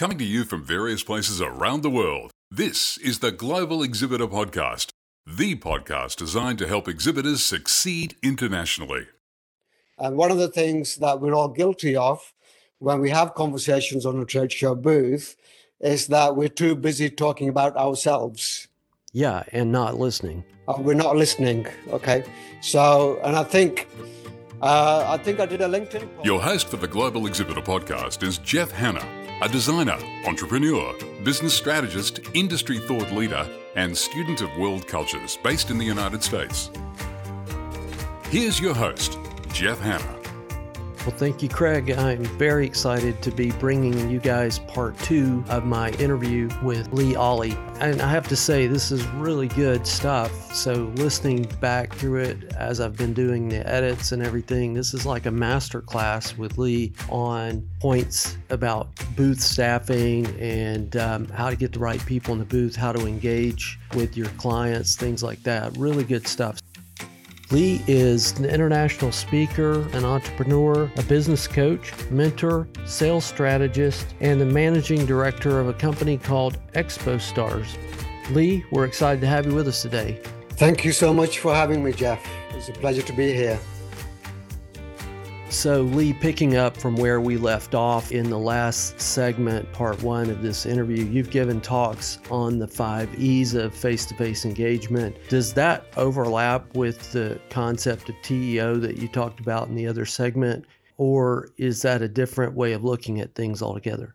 Coming to you from various places around the world, this is the Global Exhibitor Podcast, the podcast designed to help exhibitors succeed internationally. And one of the things that we're all guilty of when we have conversations on a trade show booth is that we're too busy talking about ourselves. Yeah, and not listening. Uh, we're not listening. Okay. So, and I think uh, I think I did a LinkedIn. Post. Your host for the Global Exhibitor podcast is Jeff Hannah, a designer, entrepreneur, business strategist, industry thought leader, and student of world cultures based in the United States. Here's your host, Jeff Hannah. Well, thank you, Craig. I'm very excited to be bringing you guys part two of my interview with Lee Ali. And I have to say, this is really good stuff. So, listening back through it as I've been doing the edits and everything, this is like a master class with Lee on points about booth staffing and um, how to get the right people in the booth, how to engage with your clients, things like that. Really good stuff. Lee is an international speaker, an entrepreneur, a business coach, mentor, sales strategist, and the managing director of a company called Expo Stars. Lee, we're excited to have you with us today. Thank you so much for having me, Jeff. It's a pleasure to be here. So, Lee, picking up from where we left off in the last segment, part one of this interview, you've given talks on the five E's of face to face engagement. Does that overlap with the concept of TEO that you talked about in the other segment? Or is that a different way of looking at things altogether?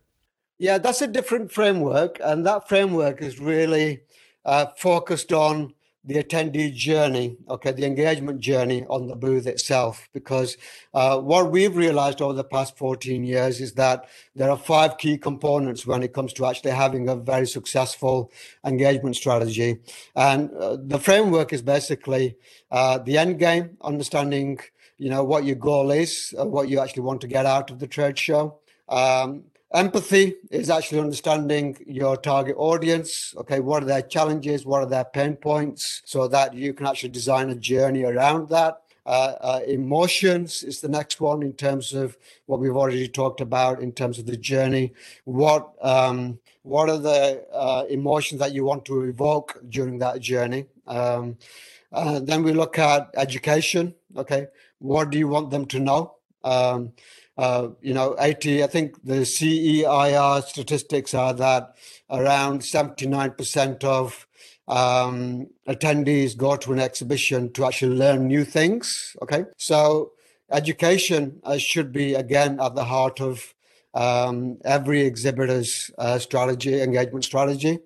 Yeah, that's a different framework. And that framework is really uh, focused on the attendee journey, okay, the engagement journey on the booth itself. Because uh, what we've realized over the past 14 years is that there are five key components when it comes to actually having a very successful engagement strategy. And uh, the framework is basically uh, the end game, understanding, you know, what your goal is, uh, what you actually want to get out of the trade show. Um, Empathy is actually understanding your target audience. Okay, what are their challenges? What are their pain points? So that you can actually design a journey around that. Uh, uh, emotions is the next one in terms of what we've already talked about in terms of the journey. What um, what are the uh, emotions that you want to evoke during that journey? Um, uh, then we look at education. Okay, what do you want them to know? Um, uh, you know, 80, I think the CEIR statistics are that around 79% of um, attendees go to an exhibition to actually learn new things. Okay. So education uh, should be, again, at the heart of um, every exhibitor's uh, strategy, engagement strategy.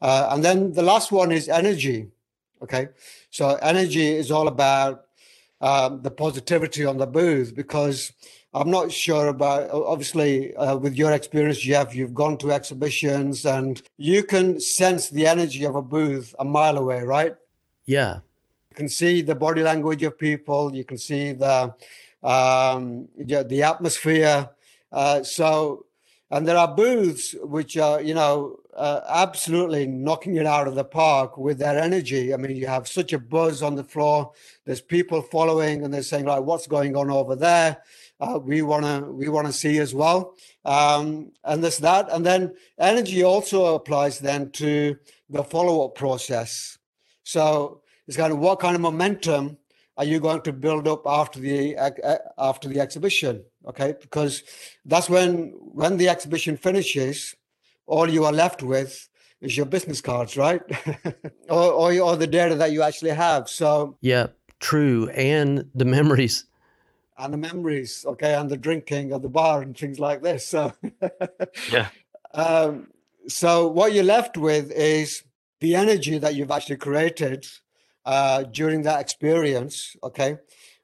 Uh, and then the last one is energy. Okay. So energy is all about um, the positivity on the booth because I'm not sure about, obviously, uh, with your experience, Jeff, you've gone to exhibitions and you can sense the energy of a booth a mile away, right? Yeah. You can see the body language of people, you can see the, um, the atmosphere. Uh, so, and there are booths which are, you know, uh, absolutely knocking it out of the park with their energy. I mean, you have such a buzz on the floor. There's people following, and they're saying, like, what's going on over there? uh, we want to we want to see as well. Um, and there's that, and then energy also applies then to the follow up process. So it's kind of what kind of momentum are you going to build up after the after the exhibition? Okay, because that's when when the exhibition finishes, all you are left with is your business cards, right? or, or, or the data that you actually have. So yeah, true, and the memories and the memories, okay, and the drinking at the bar and things like this. So, yeah. Um, so what you're left with is the energy that you've actually created uh, during that experience. Okay,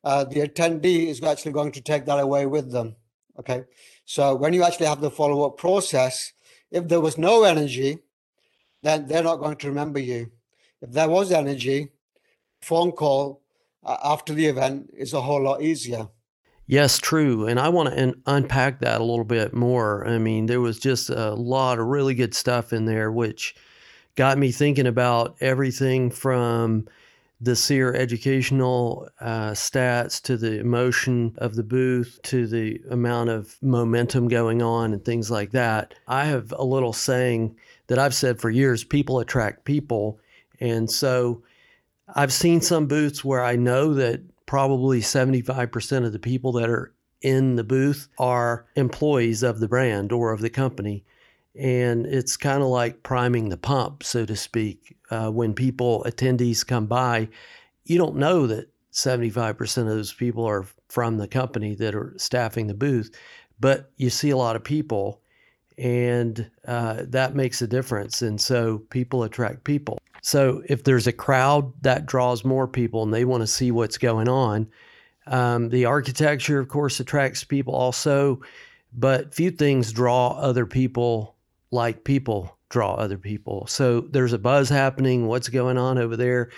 uh, the attendee is actually going to take that away with them. Okay, so when you actually have the follow-up process, if there was no energy, then they're not going to remember you. If there was energy, phone call uh, after the event is a whole lot easier. Yes, true. And I want to un- unpack that a little bit more. I mean, there was just a lot of really good stuff in there, which got me thinking about everything from the CEIR educational uh, stats to the emotion of the booth to the amount of momentum going on and things like that. I have a little saying that I've said for years people attract people. And so I've seen some booths where I know that probably 75% of the people that are in the booth are employees of the brand or of the company. And it's kind of like priming the pump, so to speak. Uh, when people, attendees come by, you don't know that 75% of those people are from the company that are staffing the booth, but you see a lot of people and uh, that makes a difference. And so people attract people. So if there's a crowd, that draws more people and they want to see what's going on. Um, the architecture, of course, attracts people also, but few things draw other people like people draw other people. So there's a buzz happening. What's going on over there?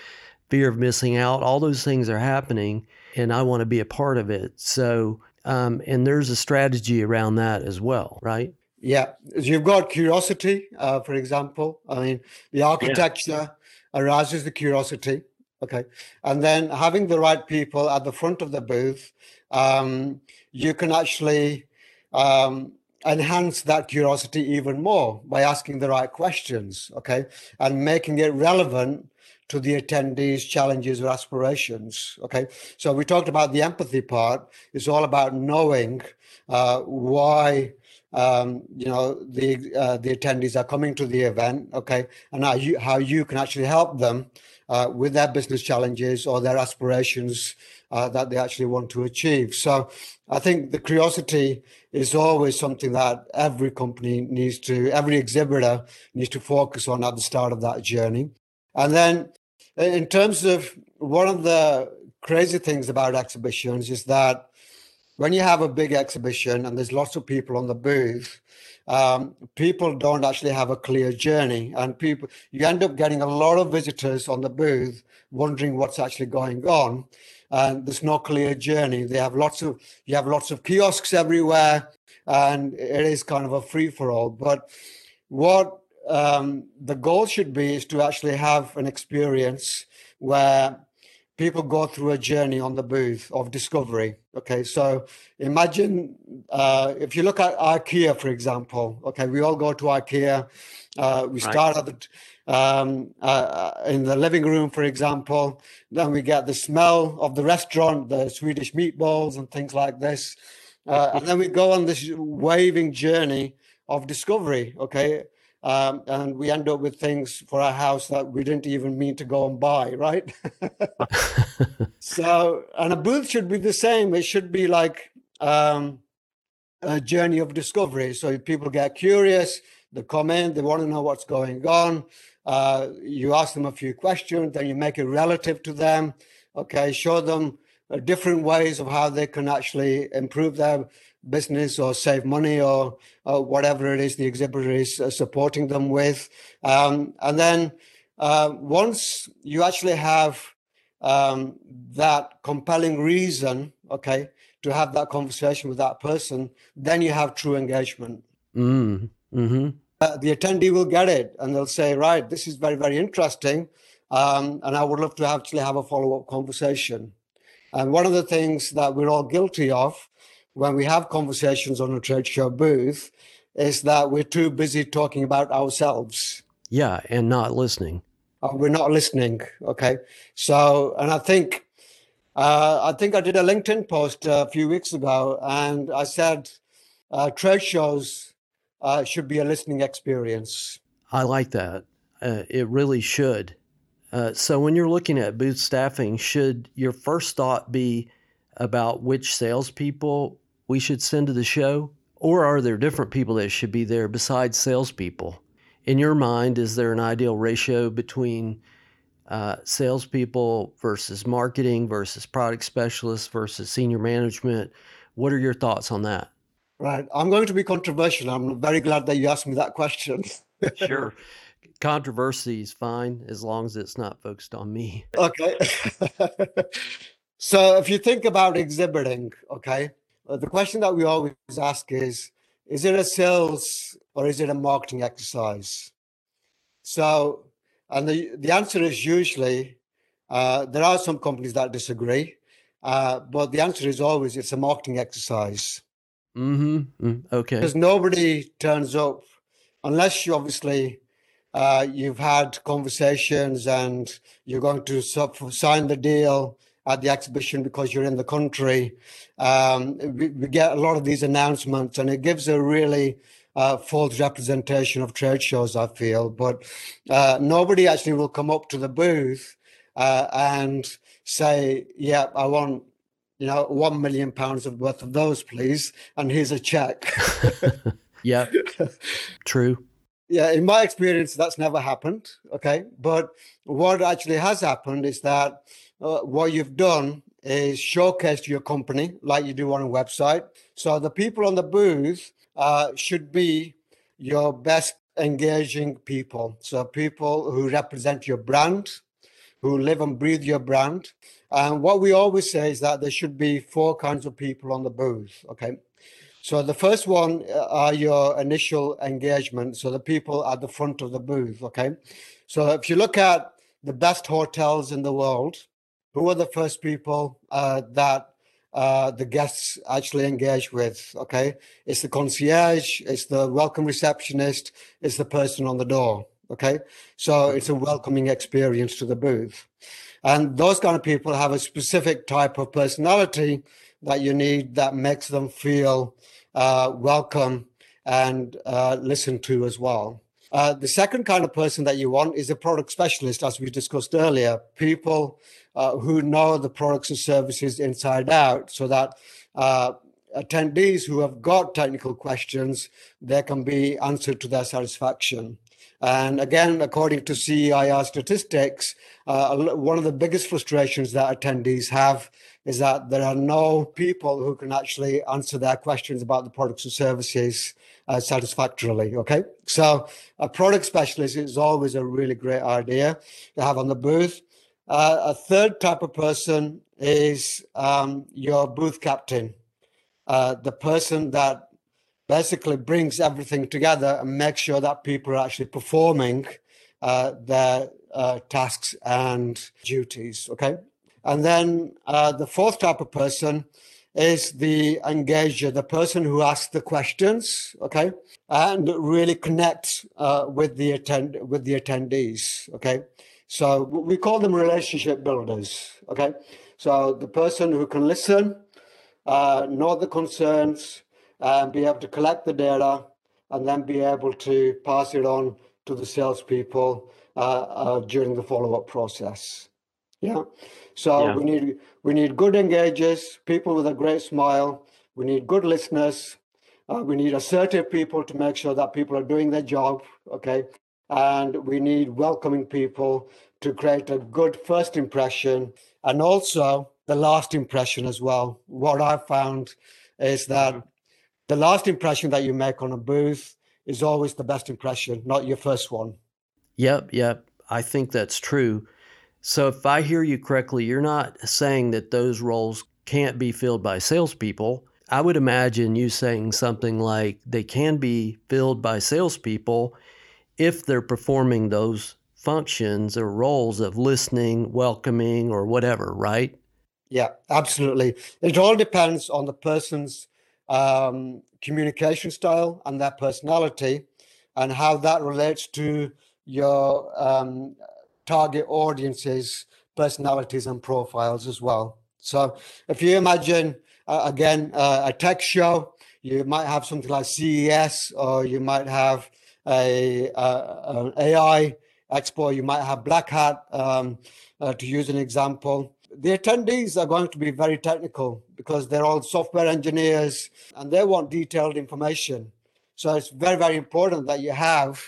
Fear of missing out. All those things are happening, and I want to be a part of it. So, um, and there's a strategy around that as well, right? Yeah, you've got curiosity, uh, for example. I mean, the architecture yeah. arouses the curiosity. Okay, and then having the right people at the front of the booth, um, you can actually um, enhance that curiosity even more by asking the right questions. Okay, and making it relevant to the attendees' challenges or aspirations. Okay, so we talked about the empathy part. It's all about knowing uh, why um, you know the uh, the attendees are coming to the event okay and how you how you can actually help them uh, with their business challenges or their aspirations uh, that they actually want to achieve. So i think the curiosity is always something that every company needs to every exhibitor needs to focus on at the start of that journey. And then in terms of one of the crazy things about exhibitions is that when you have a big exhibition and there's lots of people on the booth, um, people don't actually have a clear journey, and people you end up getting a lot of visitors on the booth wondering what's actually going on, and there's no clear journey. They have lots of you have lots of kiosks everywhere, and it is kind of a free for all. But what um, the goal should be is to actually have an experience where people go through a journey on the booth of discovery. Okay, so imagine uh, if you look at IKEA, for example. Okay, we all go to IKEA. Uh, we start right. at the, um, uh, in the living room, for example. Then we get the smell of the restaurant, the Swedish meatballs, and things like this. Uh, and then we go on this waving journey of discovery. Okay, um, and we end up with things for our house that we didn't even mean to go and buy, right? so, and a booth should be the same. It should be like um, a journey of discovery. So people get curious, they come in, they want to know what's going on. Uh, you ask them a few questions, then you make it relative to them. Okay, show them uh, different ways of how they can actually improve their business or save money or, or whatever it is the exhibitor is uh, supporting them with. Um, and then uh, once you actually have um, that compelling reason, okay, to have that conversation with that person, then you have true engagement. Mm, mm-hmm. Uh, the attendee will get it and they'll say, right, this is very, very interesting. Um, and I would love to actually have a follow up conversation. And one of the things that we're all guilty of when we have conversations on a trade show booth is that we're too busy talking about ourselves. Yeah, and not listening. Uh, we're not listening. Okay, so and I think uh, I think I did a LinkedIn post a few weeks ago, and I said uh, trade shows uh, should be a listening experience. I like that. Uh, it really should. Uh, so when you're looking at booth staffing, should your first thought be about which salespeople we should send to the show? Or are there different people that should be there besides salespeople? In your mind, is there an ideal ratio between uh, salespeople versus marketing versus product specialists versus senior management? What are your thoughts on that? Right. I'm going to be controversial. I'm very glad that you asked me that question. sure. Controversy is fine as long as it's not focused on me. Okay. so if you think about exhibiting, okay, the question that we always ask is is it a sales or is it a marketing exercise? So, and the, the answer is usually Uh, there are some companies that disagree, uh, but the answer is always it's a marketing exercise. Mm-hmm. Mm, okay. Because nobody turns up unless you obviously uh, you've had conversations and you're going to sign the deal at the exhibition because you're in the country. Um, we, we, get a lot of these announcements, and it gives a really uh, false representation of trade shows. I feel, but uh, nobody actually will come up to the booth uh, and say, "Yeah, I want." You know, one million pounds of worth of those, please, and here's a check. yeah, true. Yeah, in my experience, that's never happened. Okay, but what actually has happened is that uh, what you've done is showcased your company like you do on a website. So the people on the booth uh, should be your best engaging people. So people who represent your brand, who live and breathe your brand. And what we always say is that there should be four kinds of people on the booth. Okay. So the first one uh, are your initial engagement. So the people at the front of the booth. Okay. So if you look at the best hotels in the world, who are the first people uh, that uh, the guests actually engage with. Okay, it's the concierge, it's the welcome receptionist, it's the person on the door. Okay, so it's a welcoming experience to the booth, and those kind of people have a specific type of personality that you need that makes them feel uh, welcome and uh, listened to as well. Uh, the second kind of person that you want is a product specialist, as we discussed earlier. People uh, who know the products and services inside out so that uh, attendees who have got technical questions, they can be answered to their satisfaction. And again, according to CEIR statistics, uh, one of the biggest frustrations that attendees have is that there are no people who can actually answer their questions about the products and services uh, satisfactorily. Okay, so a product specialist is always a really great idea to have on the booth. Uh, a third type of person is um, your booth captain, uh, the person that basically brings everything together and makes sure that people are actually performing uh, their uh, tasks and duties. Okay. And then uh, the fourth type of person is the engager, the person who asks the questions, okay, and really connects uh, with the attend with the attendees, okay. So we call them relationship builders. Okay. So the person who can listen, uh, know the concerns, and be able to collect the data, and then be able to pass it on to the salespeople uh, uh, during the follow-up process. Yeah. So yeah. we need we need good engagers, people with a great smile. We need good listeners. Uh, we need assertive people to make sure that people are doing their job. Okay and we need welcoming people to create a good first impression and also the last impression as well. What I've found is that mm-hmm. the last impression that you make on a booth is always the best impression, not your first one. Yep, yep. I think that's true. So if I hear you correctly, you're not saying that those roles can't be filled by salespeople. I would imagine you saying something like they can be filled by salespeople if they're performing those functions or roles of listening, welcoming, or whatever, right? Yeah, absolutely. It all depends on the person's um, communication style and their personality and how that relates to your um, target audience's personalities and profiles as well. So if you imagine, uh, again, uh, a tech show, you might have something like CES or you might have a, a an AI expo, you might have Black Hat, um, uh, to use an example. The attendees are going to be very technical because they're all software engineers and they want detailed information. So it's very, very important that you have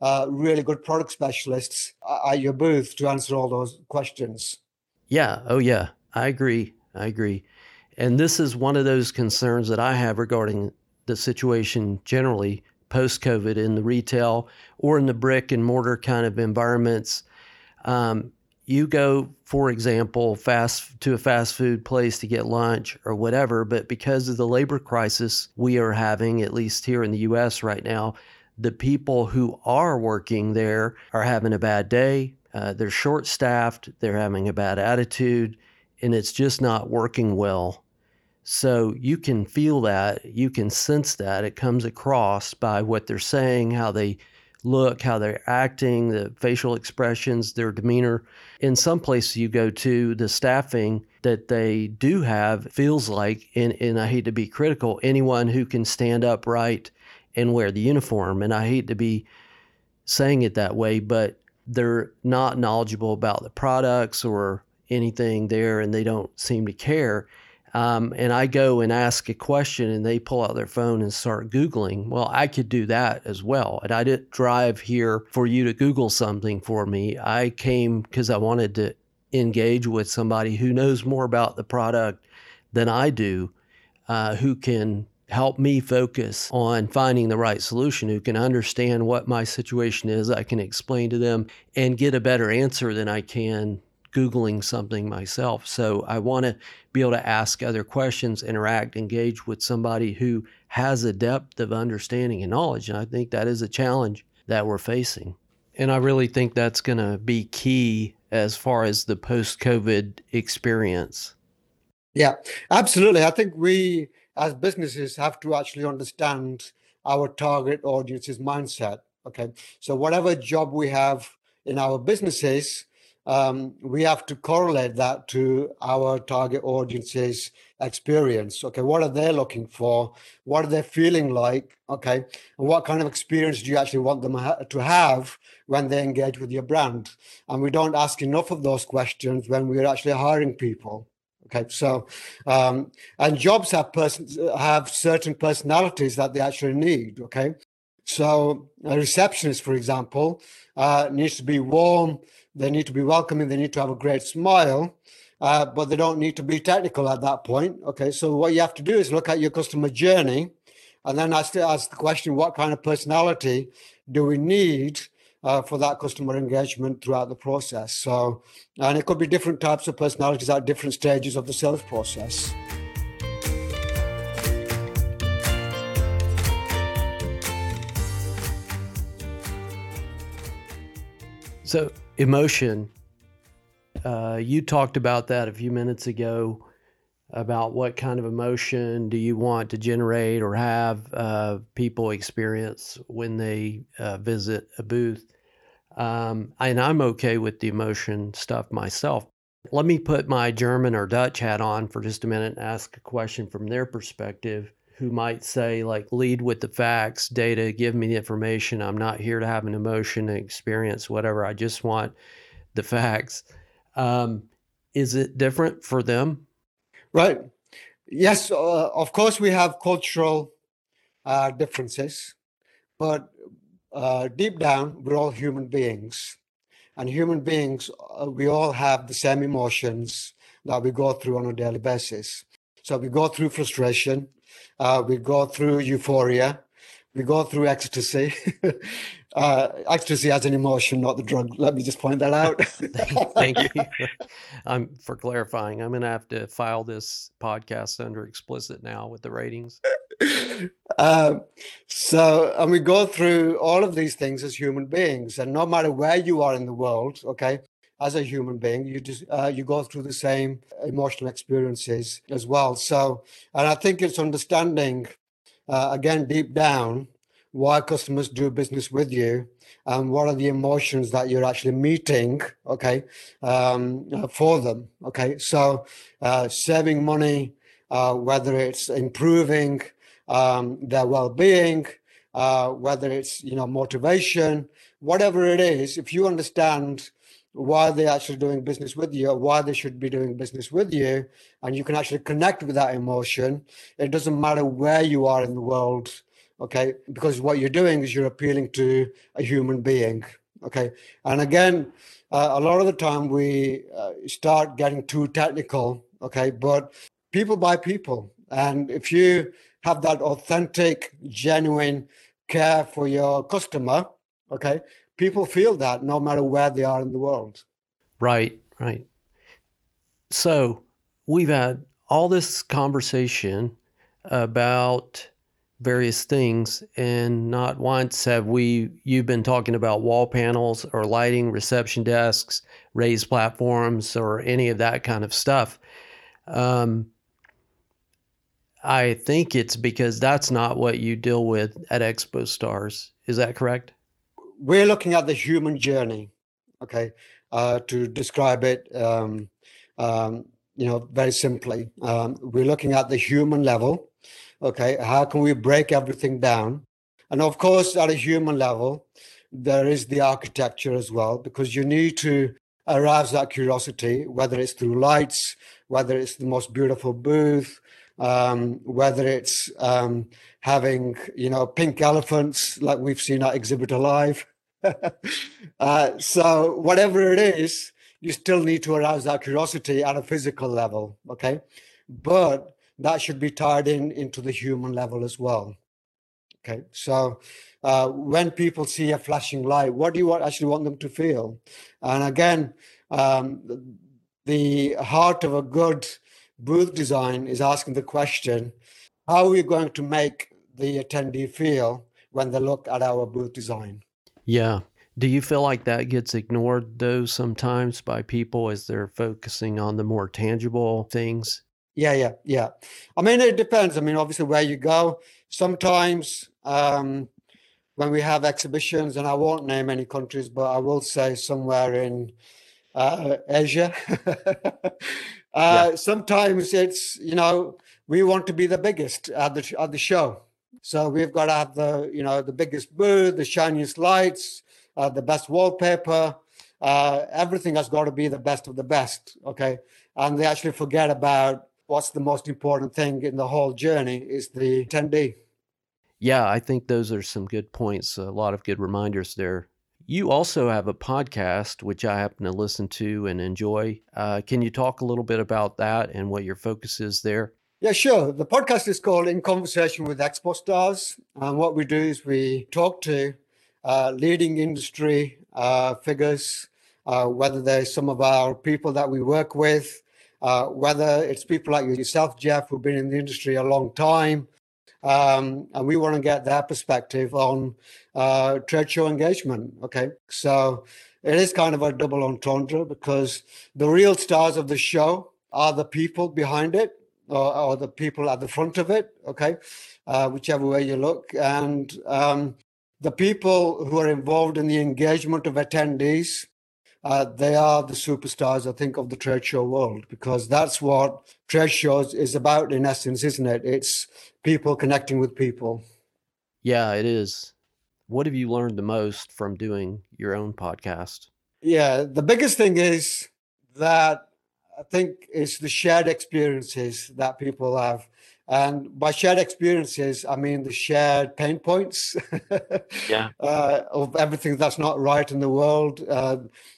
uh, really good product specialists at your booth to answer all those questions. Yeah. Oh, yeah. I agree. I agree. And this is one of those concerns that I have regarding the situation generally post COVID in the retail or in the brick and mortar kind of environments. Um, you go, for example, fast to a fast food place to get lunch or whatever, but because of the labor crisis we are having, at least here in the U.S. right now, the people who are working there are having a bad day, uh, they're short staffed, they're having a bad attitude, and it's just not working well. So you can feel that, you can sense that. It comes across by what they're saying, how they look, how they're acting, the facial expressions, their demeanor. In some places you go to, the staffing that they do have feels like, and, and I hate to be critical, anyone who can stand upright and wear the uniform. And I hate to be saying it that way, but they're not knowledgeable about the products or anything there and they don't seem to care. Um, and I go and ask a question and they pull out their phone and start Googling. Well, I could do that as well. And I didn't drive here for you to Google something for me. I came because I wanted to engage with somebody who knows more about the product than I do, uh, who can help me focus on finding the right solution, who can understand what my situation is. I can explain to them and get a better answer than I can Googling something myself. So I want to be able to ask other questions, interact, engage with somebody who has a depth of understanding and knowledge. And I think that is a challenge that we're facing. And I really think that's going to be key as far as the post COVID experience. Yeah, absolutely. I think we as businesses have to actually understand our target audience's mindset. Okay. So, whatever job we have in our businesses, um, we have to correlate that to our target audience's experience. Okay, what are they looking for? What are they feeling like? Okay, and what kind of experience do you actually want them ha- to have when they engage with your brand? And we don't ask enough of those questions when we're actually hiring people. Okay, so um, and jobs have person have certain personalities that they actually need. Okay, so a receptionist, for example, uh, needs to be warm they need to be welcoming. They need to have a great smile, uh, but they don't need to be technical at that point. Okay, so what you have to do is look at your customer journey, and then ask, ask the question: What kind of personality do we need uh, for that customer engagement throughout the process? So, and it could be different types of personalities at different stages of the sales process. So emotion. Uh, you talked about that a few minutes ago about what kind of emotion do you want to generate or have uh, people experience when they uh, visit a booth. Um, and I'm okay with the emotion stuff myself. Let me put my German or Dutch hat on for just a minute and ask a question from their perspective who might say like lead with the facts data give me the information. I'm not here to have an emotion experience whatever. I just want the facts. Um, is it different for them? Right. Yes uh, of course we have cultural uh, differences but uh, deep down we're all human beings. And human beings uh, we all have the same emotions that we go through on a daily basis. So we go through frustration uh, we go through euphoria. We go through ecstasy. uh, ecstasy as an emotion, not the drug. Let me just point that out. Thank you. I'm for clarifying. I'm going to have to file this podcast under explicit now with the ratings. Um, so, and we go through all of these things as human beings, and no matter where you are in the world, okay, as a human being, you just uh, you go through the same emotional experiences as well. So, and I think it's understanding uh, again deep down why customers do business with you and what are the emotions that you're actually meeting okay um, uh, for them okay so uh, saving money uh, whether it's improving um, their well-being uh, whether it's you know motivation whatever it is if you understand why they're actually doing business with you why they should be doing business with you and you can actually connect with that emotion. It doesn't matter where you are in the world okay? Because what you're doing is you're appealing to a human being okay? And again uh, a lot of the time we uh, start getting too technical okay? But people buy people. And if you have that authentic genuine care for your customer okay people feel that no matter where they are in the world. Right, right. So we've had all this conversation about various things and not once have we you've been talking about wall panels or lighting reception desks raised platforms or any of that kind of stuff um, i think it's because that's not what you deal with at expo stars is that correct we're looking at the human journey okay uh, to describe it um, um, you know very simply um, we're looking at the human level Okay, how can we break everything down? And of course, at a human level, there is the architecture as well, because you need to arouse that curiosity, whether it's through lights, whether it's the most beautiful booth, um, whether it's um, having, you know, pink elephants like we've seen at ExhibitorLive. uh, so whatever it is, you still need to arouse that curiosity at a physical level. Okay, but that should be tied in into the human level as well. Okay, so uh, when people see a flashing light, what do you want, actually want them to feel? And again, um, the heart of a good booth design is asking the question, how are we going to make the attendee feel when they look at our booth design? Yeah. Do you feel like that gets ignored though sometimes by people as they're focusing on the more tangible things? Yeah, yeah, yeah. I mean, it depends. I mean, obviously, where you go. Sometimes um, when we have exhibitions, and I won't name any countries, but I will say somewhere in uh, Asia. uh, yeah. Sometimes it's you know we want to be the biggest at the at the show, so we've got to have the you know the biggest booth, the shiniest lights, uh, the best wallpaper. Uh, everything has got to be the best of the best. Okay, and they actually forget about what's the most important thing in the whole journey is the attendee. Yeah, I think those are some good points. A lot of good reminders there. You also have a podcast, which I happen to listen to and enjoy. Uh, can you talk a little bit about that and what your focus is there? Yeah, sure. The podcast is called In Conversation with Expo Stars. And what we do is we talk to uh, leading industry uh, figures, uh, whether they're some of our people that we work with, uh, whether it's people like yourself, Jeff, who've been in the industry a long time, um, and we want to get their perspective on uh, trade show engagement. Okay, so it is kind of a double entendre because the real stars of the show are the people behind it or, or the people at the front of it. Okay, uh, whichever way you look, and um, the people who are involved in the engagement of attendees uh, they are the superstars, I think, of the trade show world because that's what trade shows is about in essence, isn't it? It's people connecting with people. Yeah, it is. What have you learned the most from doing your own podcast? Yeah, the biggest thing is that I think it's the shared experiences that people have. And by shared experiences, I mean the shared pain points yeah. uh, of everything that's not right in the world, uh,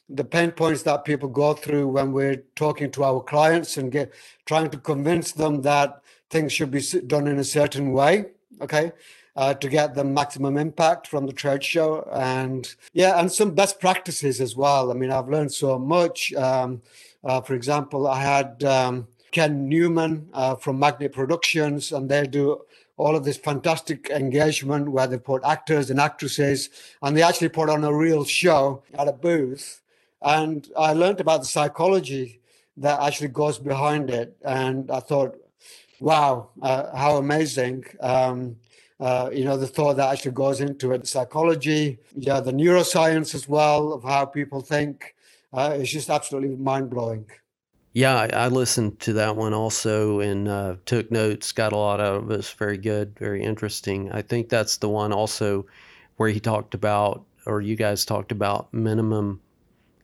the pain points that people go through when we're talking to our clients and get trying to convince them that things should be done in a certain way. Okay. Uh, to get the maximum impact from the trade show and yeah and some best practices as well i mean i've learned so much um, uh, for example i had um, Ken Newman uh, from Magnet Productions, and they do all of this fantastic engagement where they put actors and actresses, and they actually put on a real show at a booth. And I learned about the psychology that actually goes behind it, and I thought, wow, uh, how amazing! Um, uh, you know, the thought that actually goes into it, psychology, yeah, the neuroscience as well of how people think. Uh, it's just absolutely mind blowing. Yeah, I, I, listened to that one also and uh, took notes. Got a lot out of it. It's very good, very interesting. I think that's the one also where he talked about, or you guys talked about minimum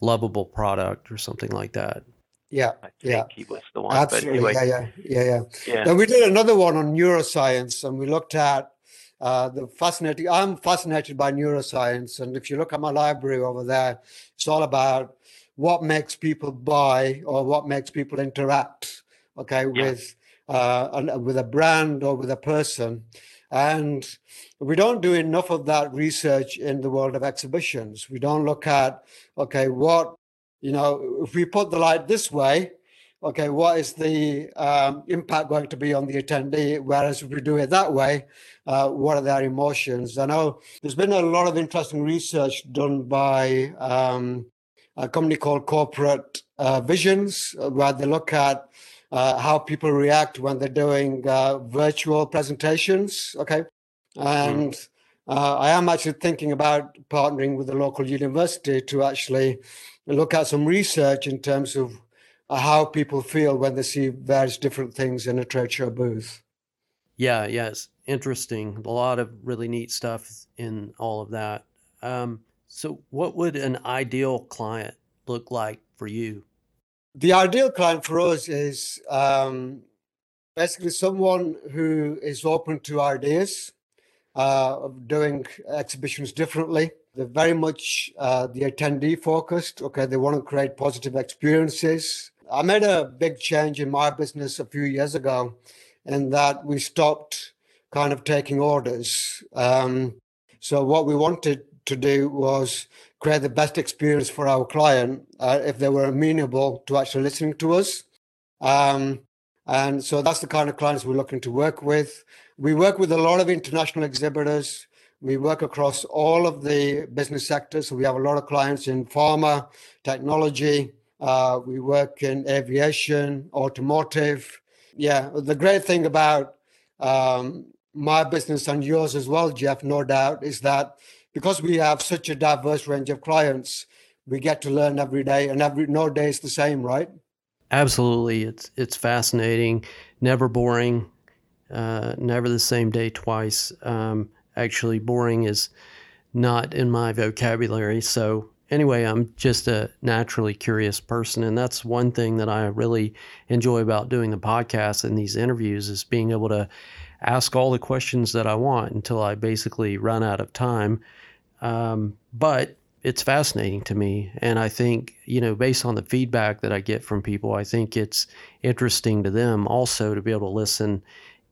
lovable product or something like that. Yeah, yeah, he was the one. Absolutely, anyway. yeah, yeah, yeah, yeah. yeah. Then we did another one on neuroscience, and we looked at uh, the fascinating. I'm fascinated by neuroscience, and if you look at my library over there, it's all about what makes people buy or what makes people interact okay yeah. with uh, with a brand or with a person and we don't do enough of that research in the world of exhibitions we don't look at okay what you know if we put the light this way okay, what is the um, impact going to be on the attendee? Whereas if we do it that way, uh, what are their emotions? I know there's been a lot of interesting research done by um, a company called Corporate uh, Visions, where they look at uh, how people react when they're doing uh, virtual presentations. Okay. And mm. I am actually thinking about partnering with the local university to actually look at some research in terms of how people feel when they see various different things in a trade show booth. Yeah, yes, interesting. A lot of really neat stuff in all of that. Um, so, what would an ideal client look like for you? The ideal client for us is um, basically someone who is open to ideas uh, of doing exhibitions differently. They're very much uh, the attendee focused. Okay, they want to create positive experiences. I made a big change in my business a few years ago in that we stopped kind of taking orders. Um, so what we wanted to do was create the best experience for our client uh, if they were amenable to actually listening to us. Um, and so that's the kind of clients we're looking to work with. We work with a lot of international exhibitors. We work across all of the business sectors. So we have a lot of clients in pharma, technology, uh, we work in aviation, automotive. Yeah, the great thing about um, my business and yours as well, Jeff, no doubt, is that because we have such a diverse range of clients, we get to learn every day, and every no day is the same, right? Absolutely, it's it's fascinating, never boring, uh, never the same day twice. Um, actually, boring is not in my vocabulary, so anyway, I'm just a naturally curious person. And that's one thing that I really enjoy about doing the podcast and these interviews is being able to ask all the questions that I want until I basically run out of time. Um, but it's fascinating to me. And I think, you know, based on the feedback that I get from people, I think it's interesting to them also to be able to listen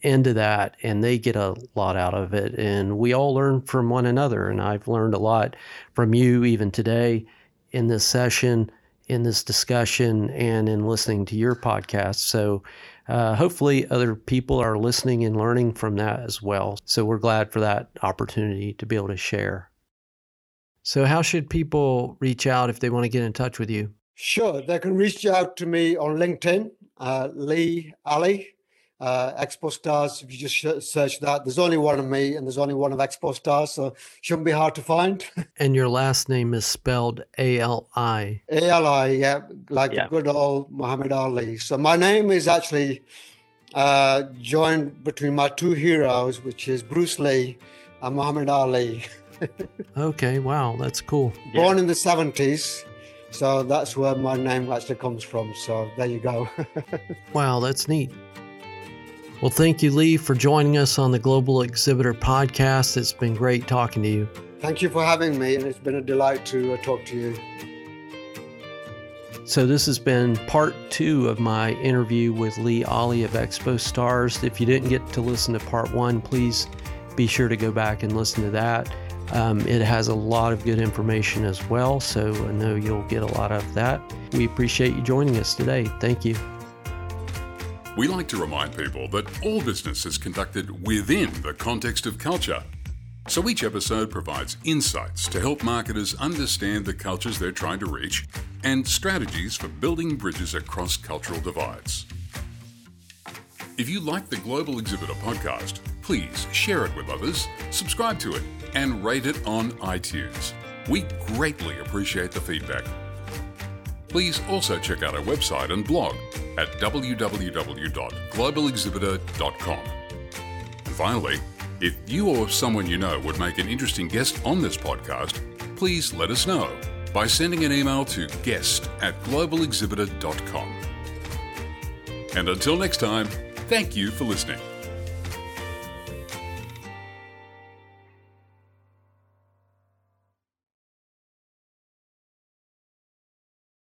into that and they get a lot out of it. And we all learn from one another. And I've learned a lot from you even today in this session in this discussion and in listening to your podcast. So uh, hopefully other people are listening and learning from that as well. So we're glad for that opportunity to be able to share so how should people reach out if they want to get in touch with you sure they can reach out to me on linkedin uh, lee ali uh, Expo Stars. If you just search that, there's only one of me and there's only one of Expo Stars, so shouldn't be hard to find. and your last name is spelled A L I. A L I, yeah, like yeah. good old Muhammad Ali. So my name is actually uh, joined between my two heroes, which is Bruce Lee and Muhammad Ali. okay, wow, that's cool. Born in the 70s. So that's where my name actually comes from. So there you go. wow, that's neat. Well, thank you, Lee, for joining us on the Global Exhibitor podcast. It's been great talking to you. Thank you for having me, and it's been a delight to uh, talk to you. So, this has been part two of my interview with Lee Ali of Expo Stars. If you didn't get to listen to part one, please be sure to go back and listen to that. Um, it has a lot of good information as well, so I know you'll get a lot of that. We appreciate you joining us today. Thank you. We like to remind people that all business is conducted within the context of culture. So each episode provides insights to help marketers understand the cultures they're trying to reach and strategies for building bridges across cultural divides. If you like the Global Exhibitor podcast, please share it with others, subscribe to it, and rate it on iTunes. We greatly appreciate the feedback. Please also check out our website and blog at www.globalexhibitor.com. And finally, if you or someone you know would make an interesting guest on this podcast, please let us know by sending an email to guest at globalexhibitor.com. And until next time, thank you for listening.